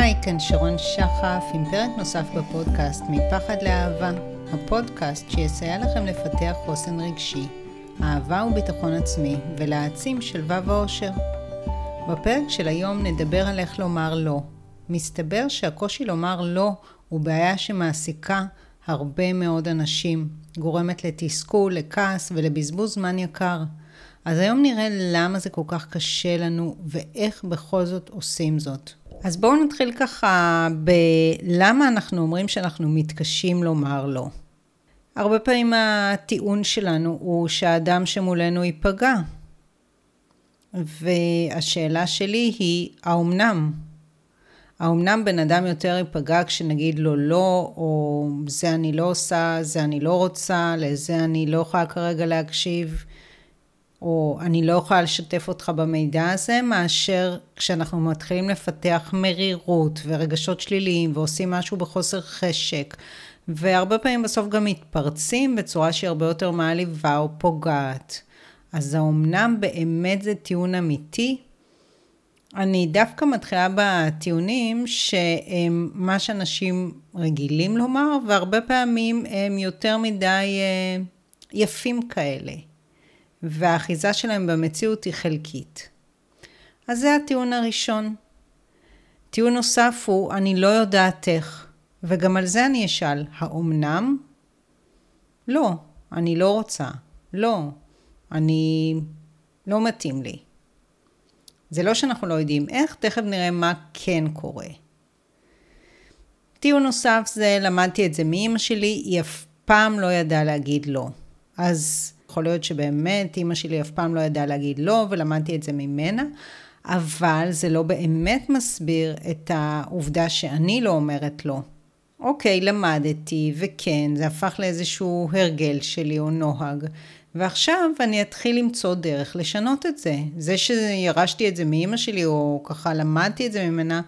היי, כאן שרון שחף עם פרק נוסף בפודקאסט מפחד לאהבה, הפודקאסט שיסייע לכם לפתח חוסן רגשי, אהבה וביטחון עצמי ולהעצים שלווה ואושר. בפרק של היום נדבר על איך לומר לא. מסתבר שהקושי לומר לא הוא בעיה שמעסיקה הרבה מאוד אנשים, גורמת לתסכול, לכעס ולבזבוז זמן יקר. אז היום נראה למה זה כל כך קשה לנו ואיך בכל זאת עושים זאת. אז בואו נתחיל ככה בלמה אנחנו אומרים שאנחנו מתקשים לומר לא. הרבה פעמים הטיעון שלנו הוא שהאדם שמולנו ייפגע. והשאלה שלי היא, האומנם? האומנם בן אדם יותר ייפגע כשנגיד לו לא, או זה אני לא עושה, זה אני לא רוצה, לזה אני לא יכולה כרגע להקשיב. או אני לא יכולה לשתף אותך במידע הזה, מאשר כשאנחנו מתחילים לפתח מרירות ורגשות שליליים ועושים משהו בחוסר חשק, והרבה פעמים בסוף גם מתפרצים בצורה שהיא הרבה יותר מעליבה או פוגעת. אז האומנם באמת זה טיעון אמיתי? אני דווקא מתחילה בטיעונים שהם מה שאנשים רגילים לומר, והרבה פעמים הם יותר מדי אה, יפים כאלה. והאחיזה שלהם במציאות היא חלקית. אז זה הטיעון הראשון. טיעון נוסף הוא, אני לא יודעת איך, וגם על זה אני אשאל, האומנם? לא, אני לא רוצה. לא, אני... לא מתאים לי. זה לא שאנחנו לא יודעים איך, תכף נראה מה כן קורה. טיעון נוסף זה, למדתי את זה מאימא שלי, היא אף פעם לא ידעה להגיד לא. אז יכול להיות שבאמת אימא שלי אף פעם לא ידעה להגיד לא, ולמדתי את זה ממנה, אבל זה לא באמת מסביר את העובדה שאני לא אומרת לא. אוקיי, למדתי, וכן, זה הפך לאיזשהו הרגל שלי או נוהג. ועכשיו אני אתחיל למצוא דרך לשנות את זה. זה שירשתי את זה מאימא שלי, או ככה למדתי את זה ממנה,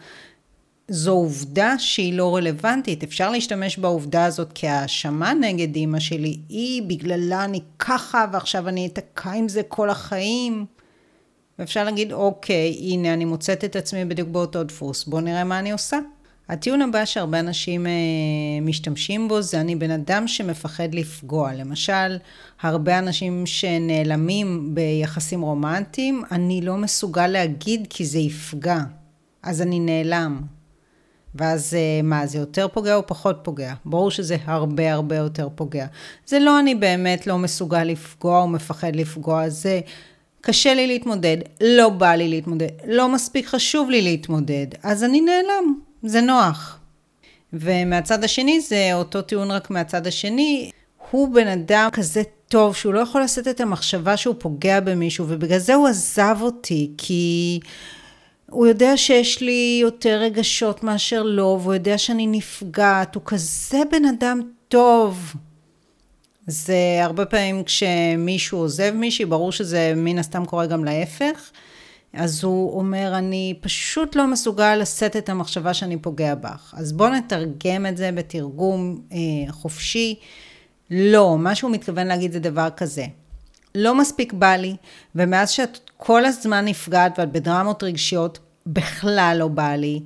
זו עובדה שהיא לא רלוונטית. אפשר להשתמש בעובדה הזאת כהאשמה נגד אימא שלי. היא, בגללה אני ככה, ועכשיו אני אתקע עם זה כל החיים. ואפשר להגיד, אוקיי, הנה, אני מוצאת את עצמי בדיוק באותו דפוס, בואו נראה מה אני עושה. הטיעון הבא שהרבה אנשים אה, משתמשים בו זה אני בן אדם שמפחד לפגוע. למשל, הרבה אנשים שנעלמים ביחסים רומנטיים, אני לא מסוגל להגיד כי זה יפגע, אז אני נעלם. ואז אה, מה, זה יותר פוגע או פחות פוגע? ברור שזה הרבה הרבה יותר פוגע. זה לא אני באמת לא מסוגל לפגוע או מפחד לפגוע, זה קשה לי להתמודד, לא בא לי להתמודד, לא מספיק חשוב לי להתמודד, אז אני נעלם, זה נוח. ומהצד השני זה אותו טיעון רק מהצד השני, הוא בן אדם כזה טוב שהוא לא יכול לשאת את המחשבה שהוא פוגע במישהו ובגלל זה הוא עזב אותי כי הוא יודע שיש לי יותר רגשות מאשר לא, והוא יודע שאני נפגעת, הוא כזה בן אדם טוב. זה הרבה פעמים כשמישהו עוזב מישהי, ברור שזה מן הסתם קורה גם להפך, אז הוא אומר, אני פשוט לא מסוגל לשאת את המחשבה שאני פוגע בך. אז בואו נתרגם את זה בתרגום אה, חופשי. לא, מה שהוא מתכוון להגיד זה דבר כזה. לא מספיק בא לי, ומאז שאת כל הזמן נפגעת ואת בדרמות רגשיות, בכלל לא בא לי.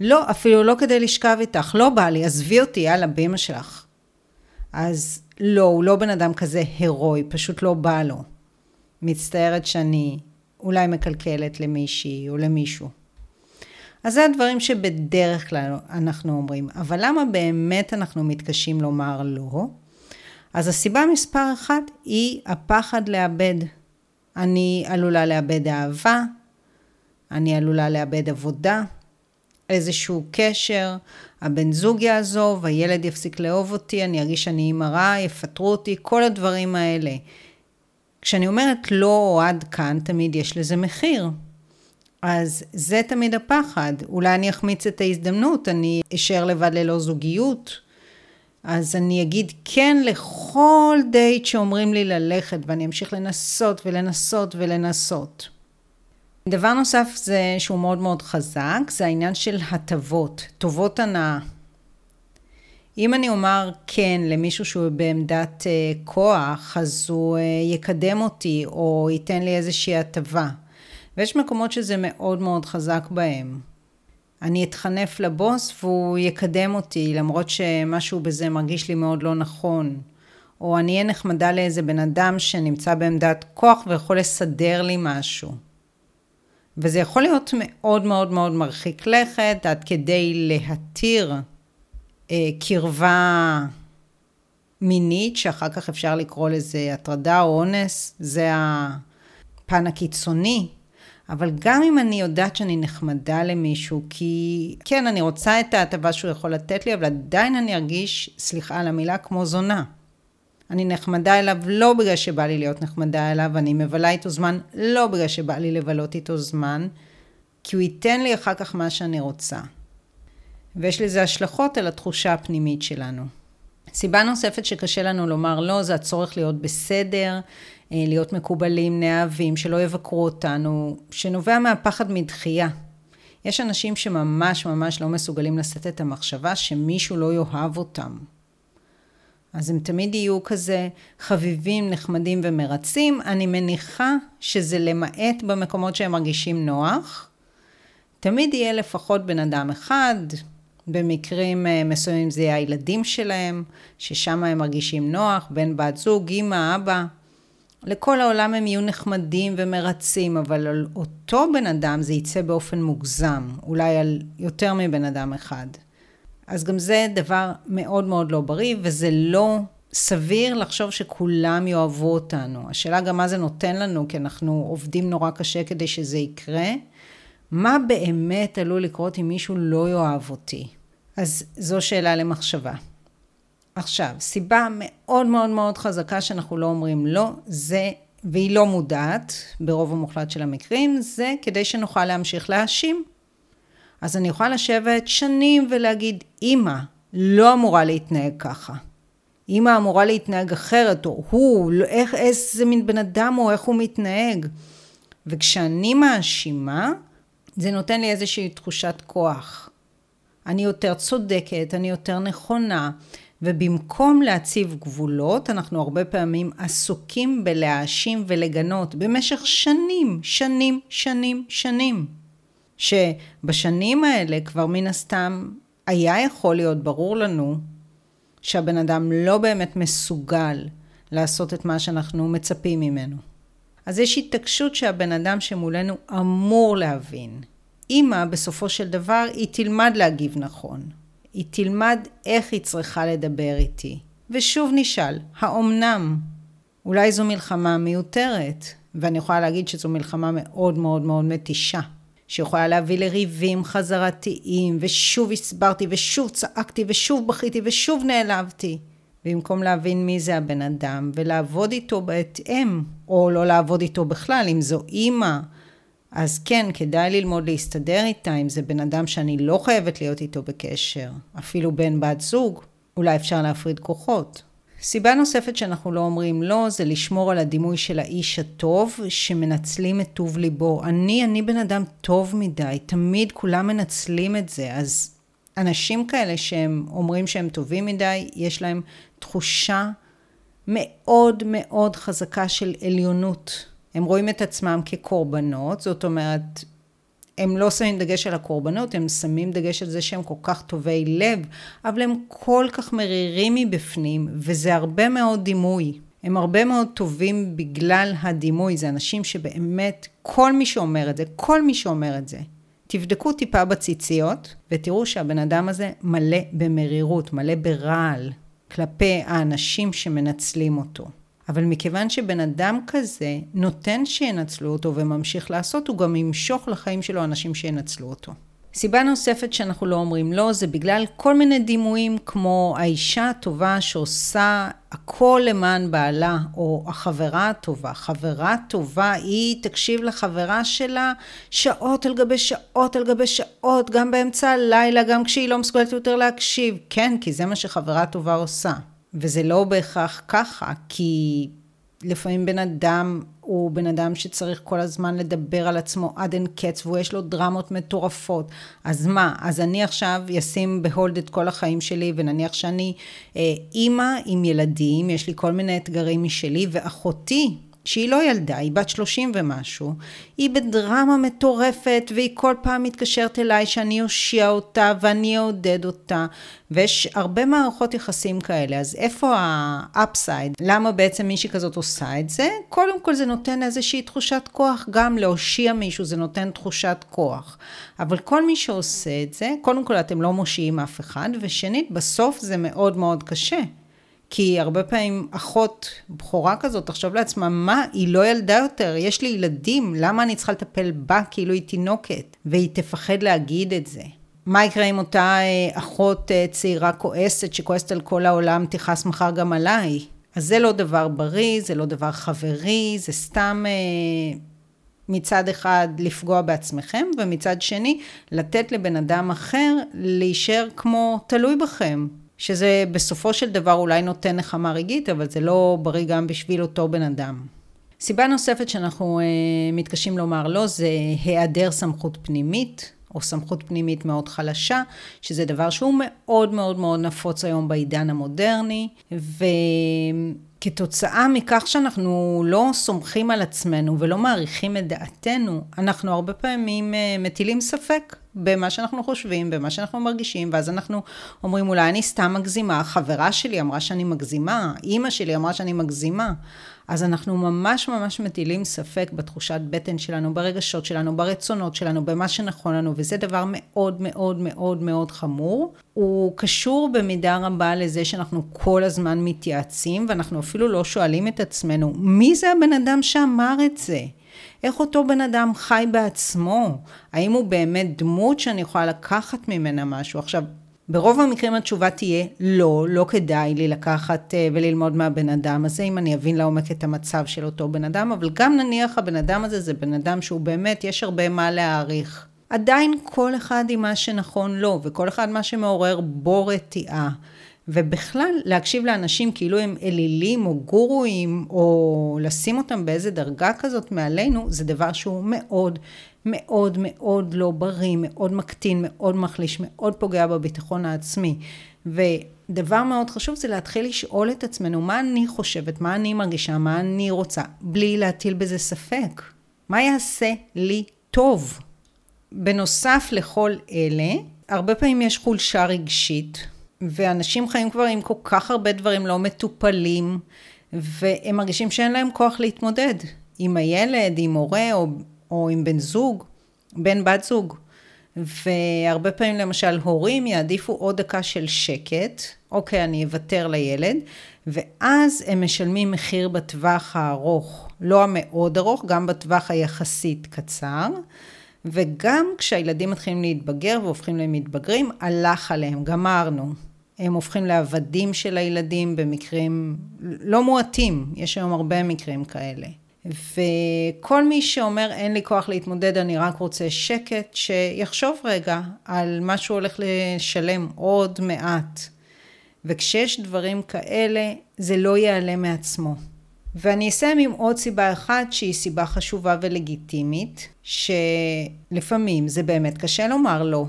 לא, אפילו לא כדי לשכב איתך, לא בא לי, עזבי אותי, יאללה, באמא שלך. אז לא, הוא לא בן אדם כזה הירואי, פשוט לא בא לו. מצטערת שאני אולי מקלקלת למישהי או למישהו. אז זה הדברים שבדרך כלל אנחנו אומרים, אבל למה באמת אנחנו מתקשים לומר לא? אז הסיבה מספר אחת היא הפחד לאבד. אני עלולה לאבד אהבה, אני עלולה לאבד עבודה, איזשהו קשר, הבן זוג יעזוב, הילד יפסיק לאהוב אותי, אני ארגיש שאני אימא רעה, יפטרו אותי, כל הדברים האלה. כשאני אומרת לא או עד כאן, תמיד יש לזה מחיר. אז זה תמיד הפחד. אולי אני אחמיץ את ההזדמנות, אני אשאר לבד ללא זוגיות. אז אני אגיד כן לכל דייט שאומרים לי ללכת, ואני אמשיך לנסות ולנסות ולנסות. דבר נוסף זה שהוא מאוד מאוד חזק, זה העניין של הטבות, טובות הנאה. אם אני אומר כן למישהו שהוא בעמדת uh, כוח, אז הוא uh, יקדם אותי או ייתן לי איזושהי הטבה. ויש מקומות שזה מאוד מאוד חזק בהם. אני אתחנף לבוס והוא יקדם אותי, למרות שמשהו בזה מרגיש לי מאוד לא נכון. או אני אהיה נחמדה לאיזה בן אדם שנמצא בעמדת כוח ויכול לסדר לי משהו. וזה יכול להיות מאוד מאוד מאוד מרחיק לכת, עד כדי להתיר אה, קרבה מינית, שאחר כך אפשר לקרוא לזה הטרדה או אונס, זה הפן הקיצוני. אבל גם אם אני יודעת שאני נחמדה למישהו, כי כן, אני רוצה את ההטבה שהוא יכול לתת לי, אבל עדיין אני ארגיש, סליחה על המילה, כמו זונה. אני נחמדה אליו לא בגלל שבא לי להיות נחמדה אליו, אני מבלה איתו זמן לא בגלל שבא לי לבלות איתו זמן, כי הוא ייתן לי אחר כך מה שאני רוצה. ויש לזה השלכות על התחושה הפנימית שלנו. סיבה נוספת שקשה לנו לומר לא, זה הצורך להיות בסדר, להיות מקובלים, נאהבים, שלא יבקרו אותנו, שנובע מהפחד מדחייה. יש אנשים שממש ממש לא מסוגלים לשאת את המחשבה שמישהו לא יאהב אותם. אז הם תמיד יהיו כזה חביבים, נחמדים ומרצים. אני מניחה שזה למעט במקומות שהם מרגישים נוח. תמיד יהיה לפחות בן אדם אחד, במקרים אה, מסוימים זה יהיה הילדים שלהם, ששם הם מרגישים נוח, בן בת זוג, אמא, אבא. לכל העולם הם יהיו נחמדים ומרצים, אבל על אותו בן אדם זה יצא באופן מוגזם, אולי על יותר מבן אדם אחד. אז גם זה דבר מאוד מאוד לא בריא, וזה לא סביר לחשוב שכולם יאהבו אותנו. השאלה גם מה זה נותן לנו, כי אנחנו עובדים נורא קשה כדי שזה יקרה. מה באמת עלול לקרות אם מישהו לא יאהב אותי? אז זו שאלה למחשבה. עכשיו, סיבה מאוד מאוד מאוד חזקה שאנחנו לא אומרים לא, זה, והיא לא מודעת ברוב המוחלט של המקרים, זה כדי שנוכל להמשיך להאשים. אז אני יכולה לשבת שנים ולהגיד, אמא לא אמורה להתנהג ככה. אמא אמורה להתנהג אחרת, או הוא, לא, איך, איזה מין בן אדם הוא, איך הוא מתנהג. וכשאני מאשימה, זה נותן לי איזושהי תחושת כוח. אני יותר צודקת, אני יותר נכונה, ובמקום להציב גבולות, אנחנו הרבה פעמים עסוקים בלהאשים ולגנות במשך שנים, שנים, שנים, שנים. שבשנים האלה כבר מן הסתם היה יכול להיות ברור לנו שהבן אדם לא באמת מסוגל לעשות את מה שאנחנו מצפים ממנו. אז יש התעקשות שהבן אדם שמולנו אמור להבין. אימא, בסופו של דבר, היא תלמד להגיב נכון. היא תלמד איך היא צריכה לדבר איתי. ושוב נשאל, האומנם? אולי זו מלחמה מיותרת, ואני יכולה להגיד שזו מלחמה מאוד מאוד מאוד מתישה. שיכולה להביא לריבים חזרתיים, ושוב הסברתי, ושוב צעקתי, ושוב בכיתי, ושוב נעלבתי. במקום להבין מי זה הבן אדם, ולעבוד איתו בהתאם, או לא לעבוד איתו בכלל, אם זו אימא, אז כן, כדאי ללמוד להסתדר איתה, אם זה בן אדם שאני לא חייבת להיות איתו בקשר, אפילו בן בת זוג, אולי אפשר להפריד כוחות. סיבה נוספת שאנחנו לא אומרים לא, זה לשמור על הדימוי של האיש הטוב, שמנצלים את טוב ליבו. אני, אני בן אדם טוב מדי, תמיד כולם מנצלים את זה, אז אנשים כאלה שהם אומרים שהם טובים מדי, יש להם תחושה מאוד מאוד חזקה של עליונות. הם רואים את עצמם כקורבנות, זאת אומרת, הם לא שמים דגש על הקורבנות, הם שמים דגש על זה שהם כל כך טובי לב, אבל הם כל כך מרירים מבפנים, וזה הרבה מאוד דימוי. הם הרבה מאוד טובים בגלל הדימוי, זה אנשים שבאמת, כל מי שאומר את זה, כל מי שאומר את זה, תבדקו טיפה בציציות, ותראו שהבן אדם הזה מלא במרירות, מלא ברעל, כלפי האנשים שמנצלים אותו. אבל מכיוון שבן אדם כזה נותן שינצלו אותו וממשיך לעשות, הוא גם ימשוך לחיים שלו אנשים שינצלו אותו. סיבה נוספת שאנחנו לא אומרים לא, זה בגלל כל מיני דימויים כמו האישה הטובה שעושה הכל למען בעלה, או החברה הטובה. חברה טובה, היא תקשיב לחברה שלה שעות על גבי שעות על גבי שעות, גם באמצע הלילה, גם כשהיא לא מסוגלת יותר להקשיב. כן, כי זה מה שחברה טובה עושה. וזה לא בהכרח ככה, כי לפעמים בן אדם הוא בן אדם שצריך כל הזמן לדבר על עצמו עד אין קץ, ויש לו דרמות מטורפות. אז מה, אז אני עכשיו אשים ב hold את כל החיים שלי, ונניח שאני אה, אימא עם ילדים, יש לי כל מיני אתגרים משלי, ואחותי שהיא לא ילדה, היא בת 30 ומשהו, היא בדרמה מטורפת, והיא כל פעם מתקשרת אליי שאני אושיע אותה ואני אעודד אותה, ויש הרבה מערכות יחסים כאלה, אז איפה ה upside? למה בעצם מישהי כזאת עושה את זה? קודם כל זה נותן איזושהי תחושת כוח, גם להושיע מישהו זה נותן תחושת כוח. אבל כל מי שעושה את זה, קודם כל אתם לא מושיעים אף אחד, ושנית, בסוף זה מאוד מאוד קשה. כי הרבה פעמים אחות בכורה כזאת תחשוב לעצמה, מה, היא לא ילדה יותר, יש לי ילדים, למה אני צריכה לטפל בה כאילו היא תינוקת? והיא תפחד להגיד את זה. מה יקרה עם אותה אה, אחות אה, צעירה כועסת, שכועסת על כל העולם, תכעס מחר גם עליי? אז זה לא דבר בריא, זה לא דבר חברי, זה סתם אה, מצד אחד לפגוע בעצמכם, ומצד שני לתת לבן אדם אחר להישאר כמו תלוי בכם. שזה בסופו של דבר אולי נותן נחמה רגעית, אבל זה לא בריא גם בשביל אותו בן אדם. סיבה נוספת שאנחנו אה, מתקשים לומר לא, זה היעדר סמכות פנימית, או סמכות פנימית מאוד חלשה, שזה דבר שהוא מאוד מאוד מאוד נפוץ היום בעידן המודרני, וכתוצאה מכך שאנחנו לא סומכים על עצמנו ולא מעריכים את דעתנו, אנחנו הרבה פעמים אה, מטילים ספק במה שאנחנו חושבים, במה שאנחנו מרגישים, ואז אנחנו אומרים, אולי אני סתם מגזימה, חברה שלי אמרה שאני מגזימה, אימא שלי אמרה שאני מגזימה. אז אנחנו ממש ממש מטילים ספק בתחושת בטן שלנו, ברגשות שלנו, ברצונות שלנו, במה שנכון לנו, וזה דבר מאוד מאוד מאוד מאוד חמור. הוא קשור במידה רבה לזה שאנחנו כל הזמן מתייעצים, ואנחנו אפילו לא שואלים את עצמנו, מי זה הבן אדם שאמר את זה? איך אותו בן אדם חי בעצמו? האם הוא באמת דמות שאני יכולה לקחת ממנה משהו? עכשיו, ברוב המקרים התשובה תהיה לא, לא כדאי לי לקחת אה, וללמוד מהבן אדם הזה, אם אני אבין לעומק את המצב של אותו בן אדם, אבל גם נניח הבן אדם הזה זה בן אדם שהוא באמת, יש הרבה מה להעריך. עדיין כל אחד עם מה שנכון לו, וכל אחד מה שמעורר בו רתיעה. ובכלל, להקשיב לאנשים כאילו הם אלילים או גורואים, או לשים אותם באיזה דרגה כזאת מעלינו, זה דבר שהוא מאוד מאוד מאוד לא בריא, מאוד מקטין, מאוד מחליש, מאוד פוגע בביטחון העצמי. ודבר מאוד חשוב זה להתחיל לשאול את עצמנו, מה אני חושבת, מה אני מרגישה, מה אני רוצה, בלי להטיל בזה ספק. מה יעשה לי טוב? בנוסף לכל אלה, הרבה פעמים יש חולשה רגשית. ואנשים חיים כבר עם כל כך הרבה דברים לא מטופלים, והם מרגישים שאין להם כוח להתמודד עם הילד, עם הורה או, או עם בן זוג, בן בת זוג. והרבה פעמים למשל הורים יעדיפו עוד דקה של שקט, אוקיי, אני אוותר לילד, ואז הם משלמים מחיר בטווח הארוך, לא המאוד ארוך, גם בטווח היחסית קצר. וגם כשהילדים מתחילים להתבגר והופכים למתבגרים, הלך עליהם, גמרנו. הם הופכים לעבדים של הילדים במקרים לא מועטים, יש היום הרבה מקרים כאלה. וכל מי שאומר אין לי כוח להתמודד, אני רק רוצה שקט, שיחשוב רגע על מה שהוא הולך לשלם עוד מעט. וכשיש דברים כאלה, זה לא יעלה מעצמו. ואני אסיים עם עוד סיבה אחת שהיא סיבה חשובה ולגיטימית, שלפעמים זה באמת קשה לומר לא.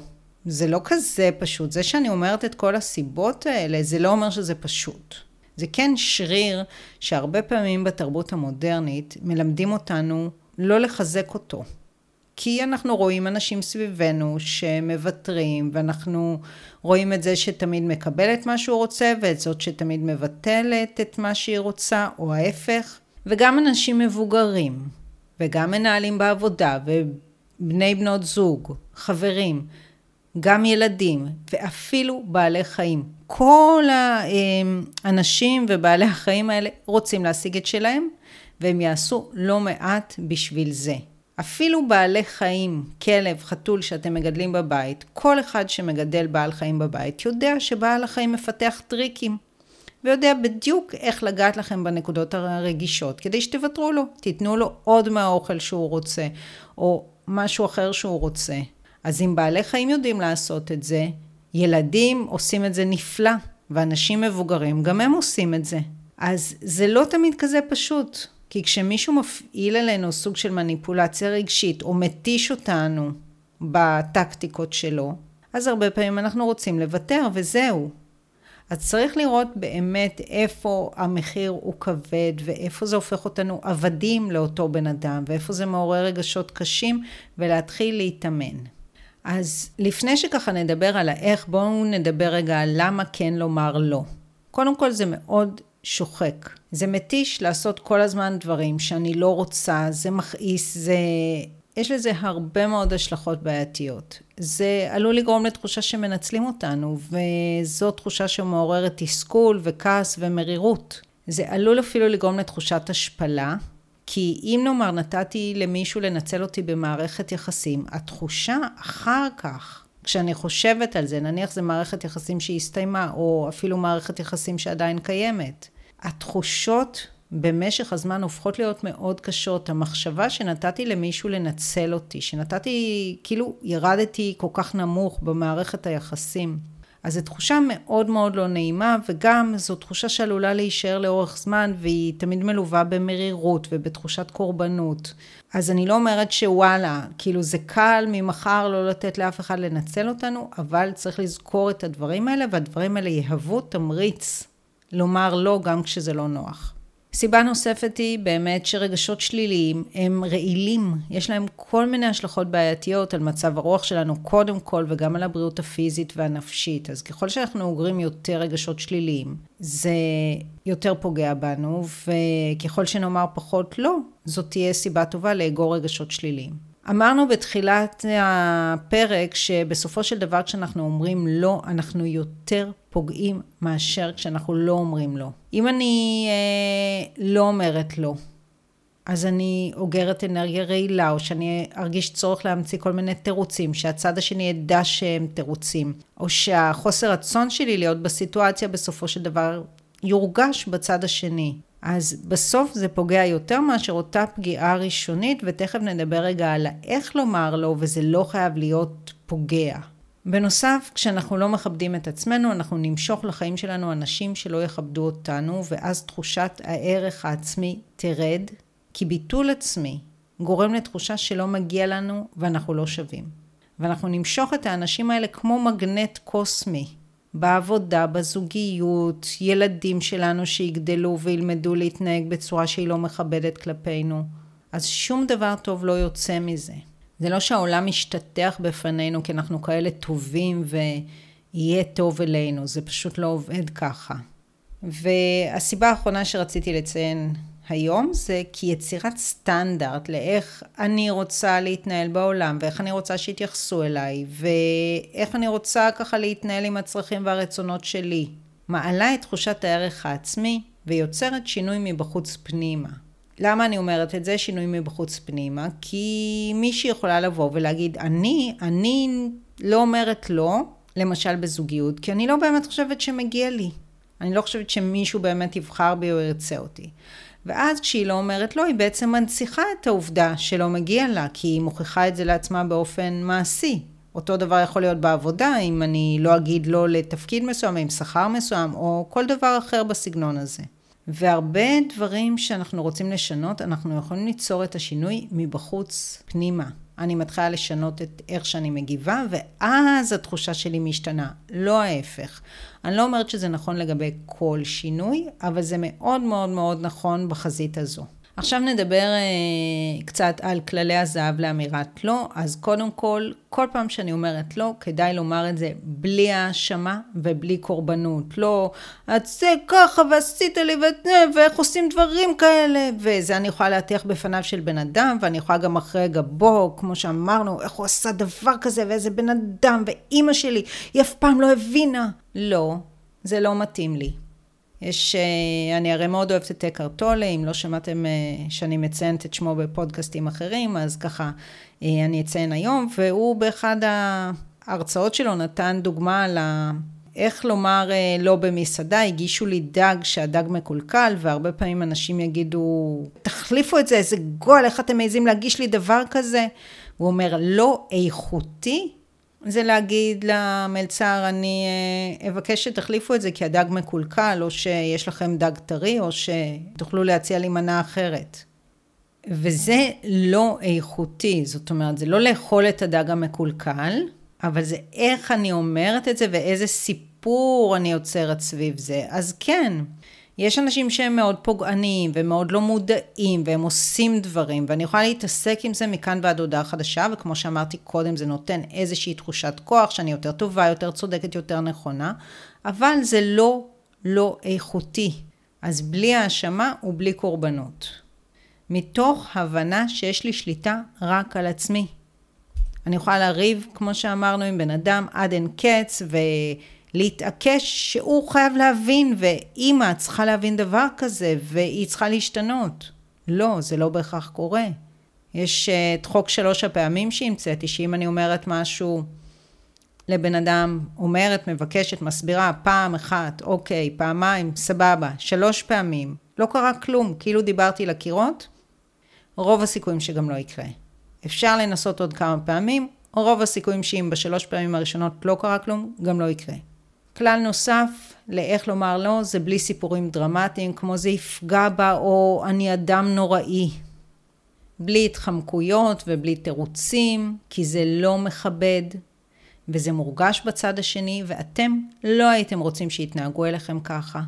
זה לא כזה פשוט. זה שאני אומרת את כל הסיבות האלה, זה לא אומר שזה פשוט. זה כן שריר שהרבה פעמים בתרבות המודרנית מלמדים אותנו לא לחזק אותו. כי אנחנו רואים אנשים סביבנו שמוותרים, ואנחנו רואים את זה שתמיד מקבל את מה שהוא רוצה, ואת זאת שתמיד מבטלת את מה שהיא רוצה, או ההפך. וגם אנשים מבוגרים, וגם מנהלים בעבודה, ובני בנות זוג, חברים. גם ילדים ואפילו בעלי חיים. כל האנשים ובעלי החיים האלה רוצים להשיג את שלהם והם יעשו לא מעט בשביל זה. אפילו בעלי חיים, כלב, חתול שאתם מגדלים בבית, כל אחד שמגדל בעל חיים בבית יודע שבעל החיים מפתח טריקים ויודע בדיוק איך לגעת לכם בנקודות הרגישות כדי שתוותרו לו, תיתנו לו עוד מהאוכל שהוא רוצה או משהו אחר שהוא רוצה. אז אם בעלי חיים יודעים לעשות את זה, ילדים עושים את זה נפלא, ואנשים מבוגרים גם הם עושים את זה. אז זה לא תמיד כזה פשוט, כי כשמישהו מפעיל עלינו סוג של מניפולציה רגשית, או מתיש אותנו בטקטיקות שלו, אז הרבה פעמים אנחנו רוצים לוותר, וזהו. אז צריך לראות באמת איפה המחיר הוא כבד ואיפה זה הופך אותנו עבדים לאותו בן אדם ואיפה זה מעורר רגשות קשים ולהתחיל להתאמן. אז לפני שככה נדבר על האיך, בואו נדבר רגע על למה כן לומר לא. קודם כל זה מאוד שוחק. זה מתיש לעשות כל הזמן דברים שאני לא רוצה, זה מכעיס, זה... יש לזה הרבה מאוד השלכות בעייתיות. זה עלול לגרום לתחושה שמנצלים אותנו, וזו תחושה שמעוררת תסכול וכעס ומרירות. זה עלול אפילו לגרום לתחושת השפלה, כי אם נאמר נתתי למישהו לנצל אותי במערכת יחסים, התחושה אחר כך, כשאני חושבת על זה, נניח זה מערכת יחסים שהסתיימה, או אפילו מערכת יחסים שעדיין קיימת, התחושות במשך הזמן הופכות להיות מאוד קשות. המחשבה שנתתי למישהו לנצל אותי, שנתתי, כאילו ירדתי כל כך נמוך במערכת היחסים. אז זו תחושה מאוד מאוד לא נעימה, וגם זו תחושה שעלולה להישאר לאורך זמן, והיא תמיד מלווה במרירות ובתחושת קורבנות. אז אני לא אומרת שוואלה, כאילו זה קל ממחר לא לתת לאף אחד לנצל אותנו, אבל צריך לזכור את הדברים האלה, והדברים האלה יהוו תמריץ לומר לא גם כשזה לא נוח. סיבה נוספת היא באמת שרגשות שליליים הם רעילים, יש להם כל מיני השלכות בעייתיות על מצב הרוח שלנו קודם כל וגם על הבריאות הפיזית והנפשית. אז ככל שאנחנו אוגרים יותר רגשות שליליים, זה יותר פוגע בנו, וככל שנאמר פחות לא, זאת תהיה סיבה טובה לאגור רגשות שליליים. אמרנו בתחילת הפרק שבסופו של דבר כשאנחנו אומרים לא, אנחנו יותר פוגעים מאשר כשאנחנו לא אומרים לא. אם אני אה, לא אומרת לא, אז אני אוגרת אנרגיה רעילה, או שאני ארגיש צורך להמציא כל מיני תירוצים, שהצד השני ידע שהם תירוצים, או שהחוסר רצון שלי להיות בסיטואציה בסופו של דבר יורגש בצד השני. אז בסוף זה פוגע יותר מאשר אותה פגיעה ראשונית, ותכף נדבר רגע על איך לומר לו, וזה לא חייב להיות פוגע. בנוסף, כשאנחנו לא מכבדים את עצמנו, אנחנו נמשוך לחיים שלנו אנשים שלא יכבדו אותנו, ואז תחושת הערך העצמי תרד, כי ביטול עצמי גורם לתחושה שלא מגיע לנו ואנחנו לא שווים. ואנחנו נמשוך את האנשים האלה כמו מגנט קוסמי, בעבודה, בזוגיות, ילדים שלנו שיגדלו וילמדו להתנהג בצורה שהיא לא מכבדת כלפינו. אז שום דבר טוב לא יוצא מזה. זה לא שהעולם משתטח בפנינו כי אנחנו כאלה טובים ויהיה טוב אלינו, זה פשוט לא עובד ככה. והסיבה האחרונה שרציתי לציין היום זה כי יצירת סטנדרט לאיך אני רוצה להתנהל בעולם ואיך אני רוצה שיתייחסו אליי ואיך אני רוצה ככה להתנהל עם הצרכים והרצונות שלי מעלה את תחושת הערך העצמי ויוצרת שינוי מבחוץ פנימה. למה אני אומרת את זה, שינוי מבחוץ פנימה? כי מישהי יכולה לבוא ולהגיד, אני, אני לא אומרת לא, למשל בזוגיות, כי אני לא באמת חושבת שמגיע לי. אני לא חושבת שמישהו באמת יבחר בי או ירצה אותי. ואז כשהיא לא אומרת לא, היא בעצם מנציחה את העובדה שלא מגיע לה, כי היא מוכיחה את זה לעצמה באופן מעשי. אותו דבר יכול להיות בעבודה, אם אני לא אגיד לא לתפקיד מסוים, עם שכר מסוים, או כל דבר אחר בסגנון הזה. והרבה דברים שאנחנו רוצים לשנות, אנחנו יכולים ליצור את השינוי מבחוץ פנימה. אני מתחילה לשנות את איך שאני מגיבה, ואז התחושה שלי משתנה, לא ההפך. אני לא אומרת שזה נכון לגבי כל שינוי, אבל זה מאוד מאוד מאוד נכון בחזית הזו. עכשיו נדבר אה, קצת על כללי הזהב לאמירת לא. אז קודם כל, כל פעם שאני אומרת לא, כדאי לומר את זה בלי האשמה ובלי קורבנות. לא, את זה ככה ועשית לי ואיך עושים דברים כאלה. וזה אני יכולה להטיח בפניו של בן אדם, ואני יכולה גם אחרי גבו, כמו שאמרנו, איך הוא עשה דבר כזה ואיזה בן אדם, ואימא שלי, היא אף פעם לא הבינה. לא, זה לא מתאים לי. יש, אה, אני הרי מאוד אוהבת את אקר טולה, אם לא שמעתם אה, שאני מציינת את שמו בפודקאסטים אחרים, אז ככה אה, אני אציין היום, והוא באחד ההרצאות שלו נתן דוגמה על איך לומר לא במסעדה, הגישו לי דג שהדג מקולקל, והרבה פעמים אנשים יגידו, תחליפו את זה, איזה גול, איך אתם מעזים להגיש לי דבר כזה? הוא אומר, לא איכותי, זה להגיד למלצר, אני אה, אבקש שתחליפו את זה כי הדג מקולקל, או שיש לכם דג טרי, או שתוכלו להציע לי מנה אחרת. וזה לא איכותי, זאת אומרת, זה לא לאכול את הדג המקולקל, אבל זה איך אני אומרת את זה ואיזה סיפור. אני יוצרת סביב זה. אז כן, יש אנשים שהם מאוד פוגעניים ומאוד לא מודעים והם עושים דברים ואני יכולה להתעסק עם זה מכאן ועד הודעה חדשה וכמו שאמרתי קודם זה נותן איזושהי תחושת כוח שאני יותר טובה, יותר צודקת, יותר נכונה, אבל זה לא לא איכותי. אז בלי האשמה ובלי קורבנות. מתוך הבנה שיש לי שליטה רק על עצמי. אני יכולה לריב, כמו שאמרנו, עם בן אדם עד אין קץ, ולהתעקש שהוא חייב להבין, ואימא צריכה להבין דבר כזה, והיא צריכה להשתנות. לא, זה לא בהכרח קורה. יש אה, את חוק שלוש הפעמים שהמצאתי, שאם אני אומרת משהו לבן אדם, אומרת, מבקשת, מסבירה, פעם אחת, אוקיי, פעמיים, סבבה, שלוש פעמים, לא קרה כלום, כאילו דיברתי לקירות, רוב הסיכויים שגם לא יקרה. אפשר לנסות עוד כמה פעמים, רוב הסיכויים שאם בשלוש פעמים הראשונות לא קרה כלום, גם לא יקרה. כלל נוסף לאיך לומר לא, זה בלי סיפורים דרמטיים, כמו זה יפגע בה, או אני אדם נוראי. בלי התחמקויות ובלי תירוצים, כי זה לא מכבד, וזה מורגש בצד השני, ואתם לא הייתם רוצים שיתנהגו אליכם ככה.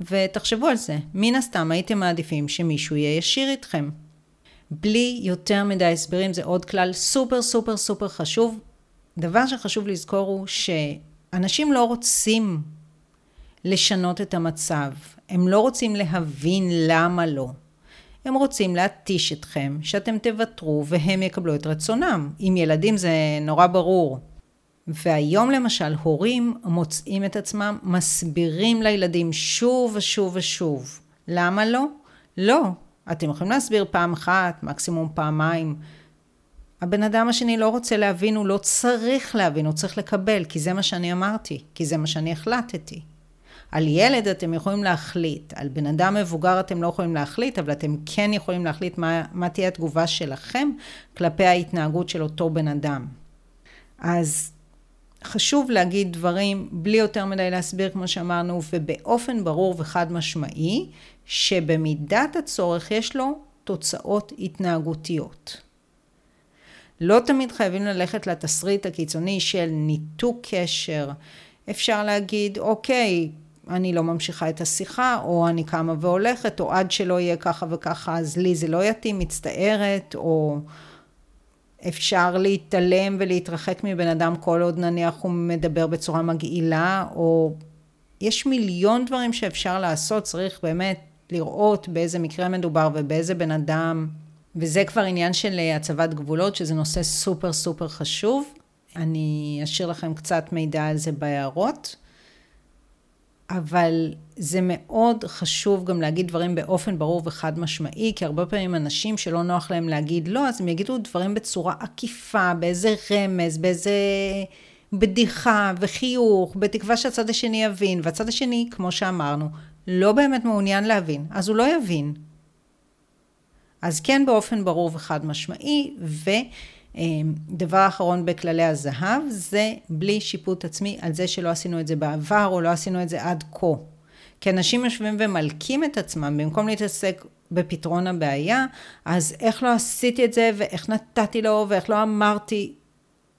ותחשבו על זה, מן הסתם הייתם מעדיפים שמישהו יהיה ישיר איתכם. בלי יותר מדי הסברים, זה עוד כלל סופר סופר סופר חשוב. דבר שחשוב לזכור הוא שאנשים לא רוצים לשנות את המצב. הם לא רוצים להבין למה לא. הם רוצים להתיש אתכם, שאתם תוותרו והם יקבלו את רצונם. עם ילדים זה נורא ברור. והיום למשל הורים מוצאים את עצמם מסבירים לילדים שוב ושוב ושוב. למה לא? לא, אתם יכולים להסביר פעם אחת, מקסימום פעמיים. הבן אדם השני לא רוצה להבין, הוא לא צריך להבין, הוא צריך לקבל, כי זה מה שאני אמרתי, כי זה מה שאני החלטתי. על ילד אתם יכולים להחליט, על בן אדם מבוגר אתם לא יכולים להחליט, אבל אתם כן יכולים להחליט מה, מה תהיה התגובה שלכם כלפי ההתנהגות של אותו בן אדם. אז חשוב להגיד דברים בלי יותר מדי להסביר, כמו שאמרנו, ובאופן ברור וחד משמעי, שבמידת הצורך יש לו תוצאות התנהגותיות. לא תמיד חייבים ללכת לתסריט הקיצוני של ניתוק קשר. אפשר להגיד, אוקיי, אני לא ממשיכה את השיחה, או אני קמה והולכת, או עד שלא יהיה ככה וככה, אז לי זה לא יתאים, מצטערת, או אפשר להתעלם ולהתרחק מבן אדם כל עוד נניח הוא מדבר בצורה מגעילה, או יש מיליון דברים שאפשר לעשות, צריך באמת לראות באיזה מקרה מדובר ובאיזה בן אדם, וזה כבר עניין של הצבת גבולות, שזה נושא סופר סופר חשוב. אני אשאיר לכם קצת מידע על זה בהערות. אבל זה מאוד חשוב גם להגיד דברים באופן ברור וחד משמעי, כי הרבה פעמים אנשים שלא נוח להם להגיד לא, אז הם יגידו דברים בצורה עקיפה, באיזה רמז, באיזה בדיחה וחיוך, בתקווה שהצד השני יבין, והצד השני, כמו שאמרנו, לא באמת מעוניין להבין, אז הוא לא יבין. אז כן באופן ברור וחד משמעי, ו... אמ, דבר אחרון בכללי הזהב זה בלי שיפוט עצמי על זה שלא עשינו את זה בעבר או לא עשינו את זה עד כה. כי אנשים יושבים ומלקים את עצמם במקום להתעסק בפתרון הבעיה, אז איך לא עשיתי את זה ואיך נתתי לו ואיך לא אמרתי.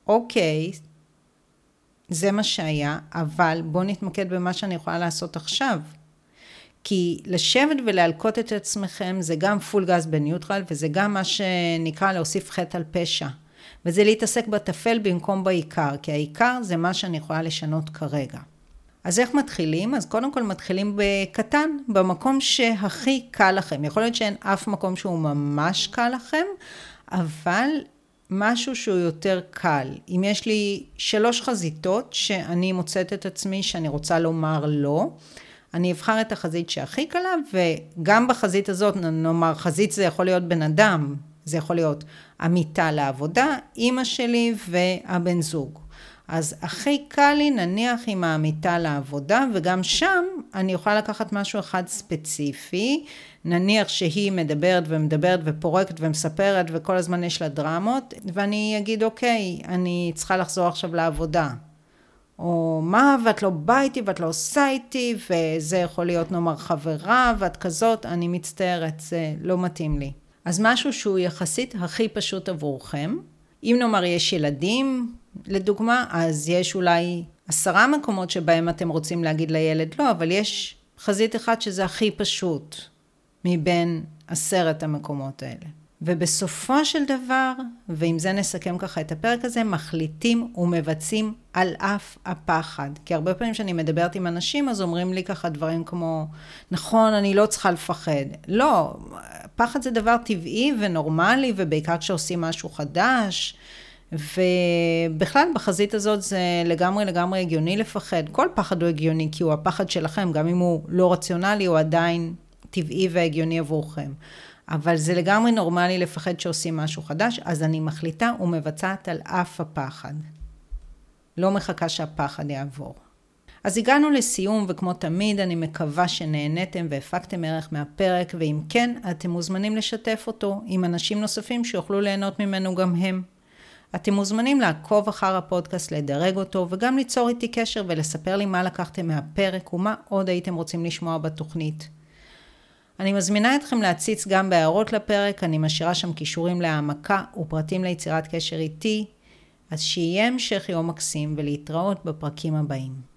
אוקיי, זה מה שהיה, אבל בואו נתמקד במה שאני יכולה לעשות עכשיו. כי לשבת ולהלקות את עצמכם זה גם פול גז בניוטרל וזה גם מה שנקרא להוסיף חטא על פשע. וזה להתעסק בטפל במקום בעיקר, כי העיקר זה מה שאני יכולה לשנות כרגע. אז איך מתחילים? אז קודם כל מתחילים בקטן, במקום שהכי קל לכם. יכול להיות שאין אף מקום שהוא ממש קל לכם, אבל משהו שהוא יותר קל. אם יש לי שלוש חזיתות שאני מוצאת את עצמי שאני רוצה לומר לא, אני אבחר את החזית שהכי קלה, וגם בחזית הזאת, נאמר, חזית זה יכול להיות בן אדם, זה יכול להיות המיטה לעבודה, אימא שלי והבן זוג. אז הכי קל לי נניח עם המיטה לעבודה, וגם שם אני יכולה לקחת משהו אחד ספציפי, נניח שהיא מדברת ומדברת ופורקת ומספרת וכל הזמן יש לה דרמות, ואני אגיד אוקיי, אני צריכה לחזור עכשיו לעבודה. או מה, ואת לא באה איתי ואת לא עושה איתי, וזה יכול להיות נאמר חברה, ואת כזאת, אני מצטערת, זה לא מתאים לי. אז משהו שהוא יחסית הכי פשוט עבורכם. אם נאמר יש ילדים, לדוגמה, אז יש אולי עשרה מקומות שבהם אתם רוצים להגיד לילד לא, אבל יש חזית אחת שזה הכי פשוט מבין עשרת המקומות האלה. ובסופו של דבר, ועם זה נסכם ככה את הפרק הזה, מחליטים ומבצעים על אף הפחד. כי הרבה פעמים כשאני מדברת עם אנשים, אז אומרים לי ככה דברים כמו, נכון, אני לא צריכה לפחד. לא, פחד זה דבר טבעי ונורמלי, ובעיקר כשעושים משהו חדש. ובכלל בחזית הזאת זה לגמרי לגמרי הגיוני לפחד. כל פחד הוא הגיוני, כי הוא הפחד שלכם, גם אם הוא לא רציונלי, הוא עדיין טבעי והגיוני עבורכם. אבל זה לגמרי נורמלי לפחד שעושים משהו חדש, אז אני מחליטה ומבצעת על אף הפחד. לא מחכה שהפחד יעבור. אז הגענו לסיום, וכמו תמיד, אני מקווה שנהניתם והפקתם ערך מהפרק, ואם כן, אתם מוזמנים לשתף אותו עם אנשים נוספים שיוכלו ליהנות ממנו גם הם. אתם מוזמנים לעקוב אחר הפודקאסט, לדרג אותו, וגם ליצור איתי קשר ולספר לי מה לקחתם מהפרק ומה עוד הייתם רוצים לשמוע בתוכנית. אני מזמינה אתכם להציץ גם בהערות לפרק, אני משאירה שם כישורים להעמקה ופרטים ליצירת קשר איתי, אז שיהיה המשך יום מקסים ולהתראות בפרקים הבאים.